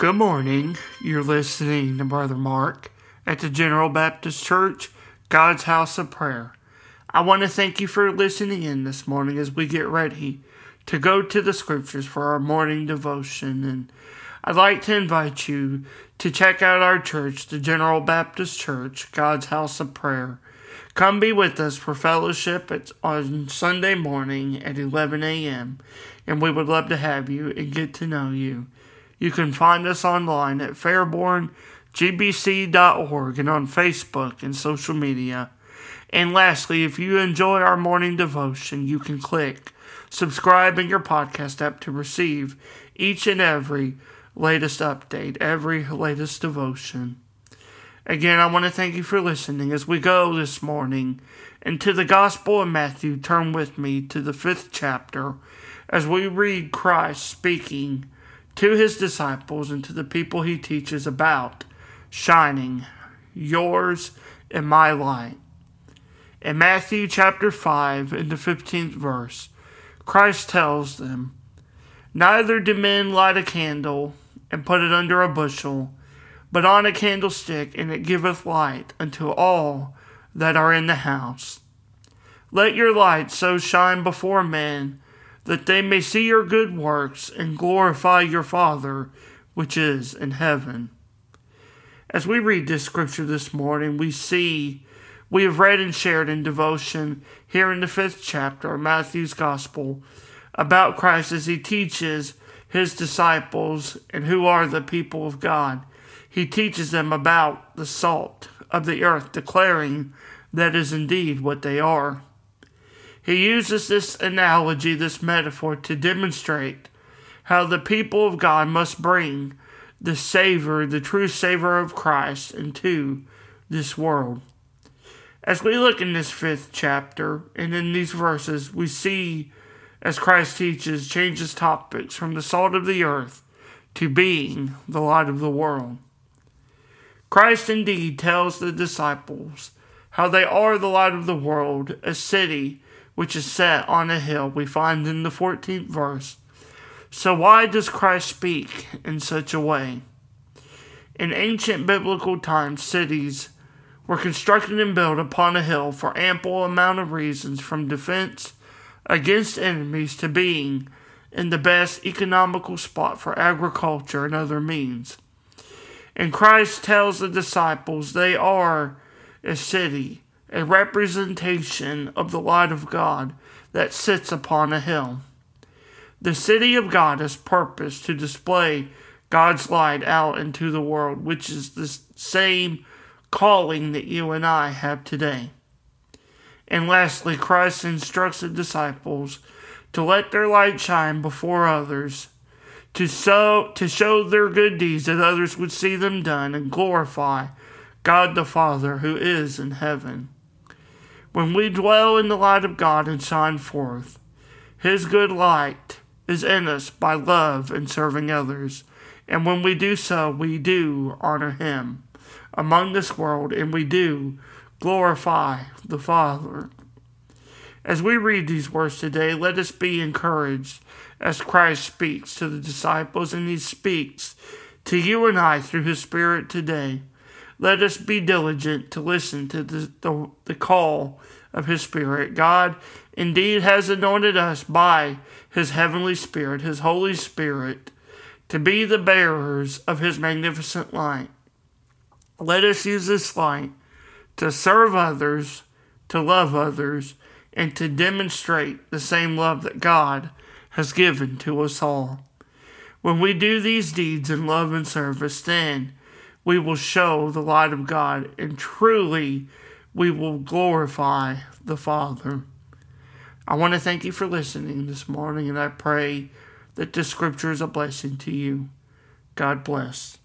Good morning. You're listening to Brother Mark at the General Baptist Church, God's House of Prayer. I want to thank you for listening in this morning as we get ready to go to the scriptures for our morning devotion. And I'd like to invite you to check out our church, the General Baptist Church, God's House of Prayer. Come be with us for fellowship it's on Sunday morning at 11 a.m., and we would love to have you and get to know you. You can find us online at fairborngbc.org and on Facebook and social media. And lastly, if you enjoy our morning devotion, you can click subscribe in your podcast app to receive each and every latest update, every latest devotion. Again, I want to thank you for listening as we go this morning into the Gospel of Matthew. Turn with me to the fifth chapter as we read Christ speaking to his disciples and to the people he teaches about shining yours and my light. In Matthew chapter 5, in the 15th verse, Christ tells them, Neither do men light a candle and put it under a bushel, but on a candlestick, and it giveth light unto all that are in the house. Let your light so shine before men that they may see your good works and glorify your Father which is in heaven. As we read this scripture this morning, we see we have read and shared in devotion here in the fifth chapter of Matthew's Gospel about Christ as he teaches his disciples and who are the people of God. He teaches them about the salt of the earth, declaring that is indeed what they are. He uses this analogy, this metaphor, to demonstrate how the people of God must bring the Savior, the true Savior of Christ, into this world. As we look in this fifth chapter and in these verses, we see as Christ teaches, changes topics from the salt of the earth to being the light of the world. Christ indeed tells the disciples how they are the light of the world, a city which is set on a hill, we find in the 14th verse. So, why does Christ speak in such a way? In ancient biblical times, cities were constructed and built upon a hill for ample amount of reasons from defense against enemies to being in the best economical spot for agriculture and other means. And Christ tells the disciples they are a city a representation of the light of God that sits upon a hill. The city of God is purposed to display God's light out into the world, which is the same calling that you and I have today. And lastly, Christ instructs the disciples to let their light shine before others, to to show their good deeds that others would see them done and glorify God the Father who is in heaven. When we dwell in the light of God and shine forth, His good light is in us by love and serving others. And when we do so, we do honor Him among this world, and we do glorify the Father. As we read these words today, let us be encouraged as Christ speaks to the disciples, and He speaks to you and I through His Spirit today. Let us be diligent to listen to the, the, the, call of His Spirit. God indeed has anointed us by His heavenly Spirit, His Holy Spirit, to be the bearers of His magnificent light. Let us use this light to serve others, to love others, and to demonstrate the same love that God has given to us all. When we do these deeds in love and service, then we will show the light of God, and truly we will glorify the Father. I want to thank you for listening this morning, and I pray that this scripture is a blessing to you. God bless.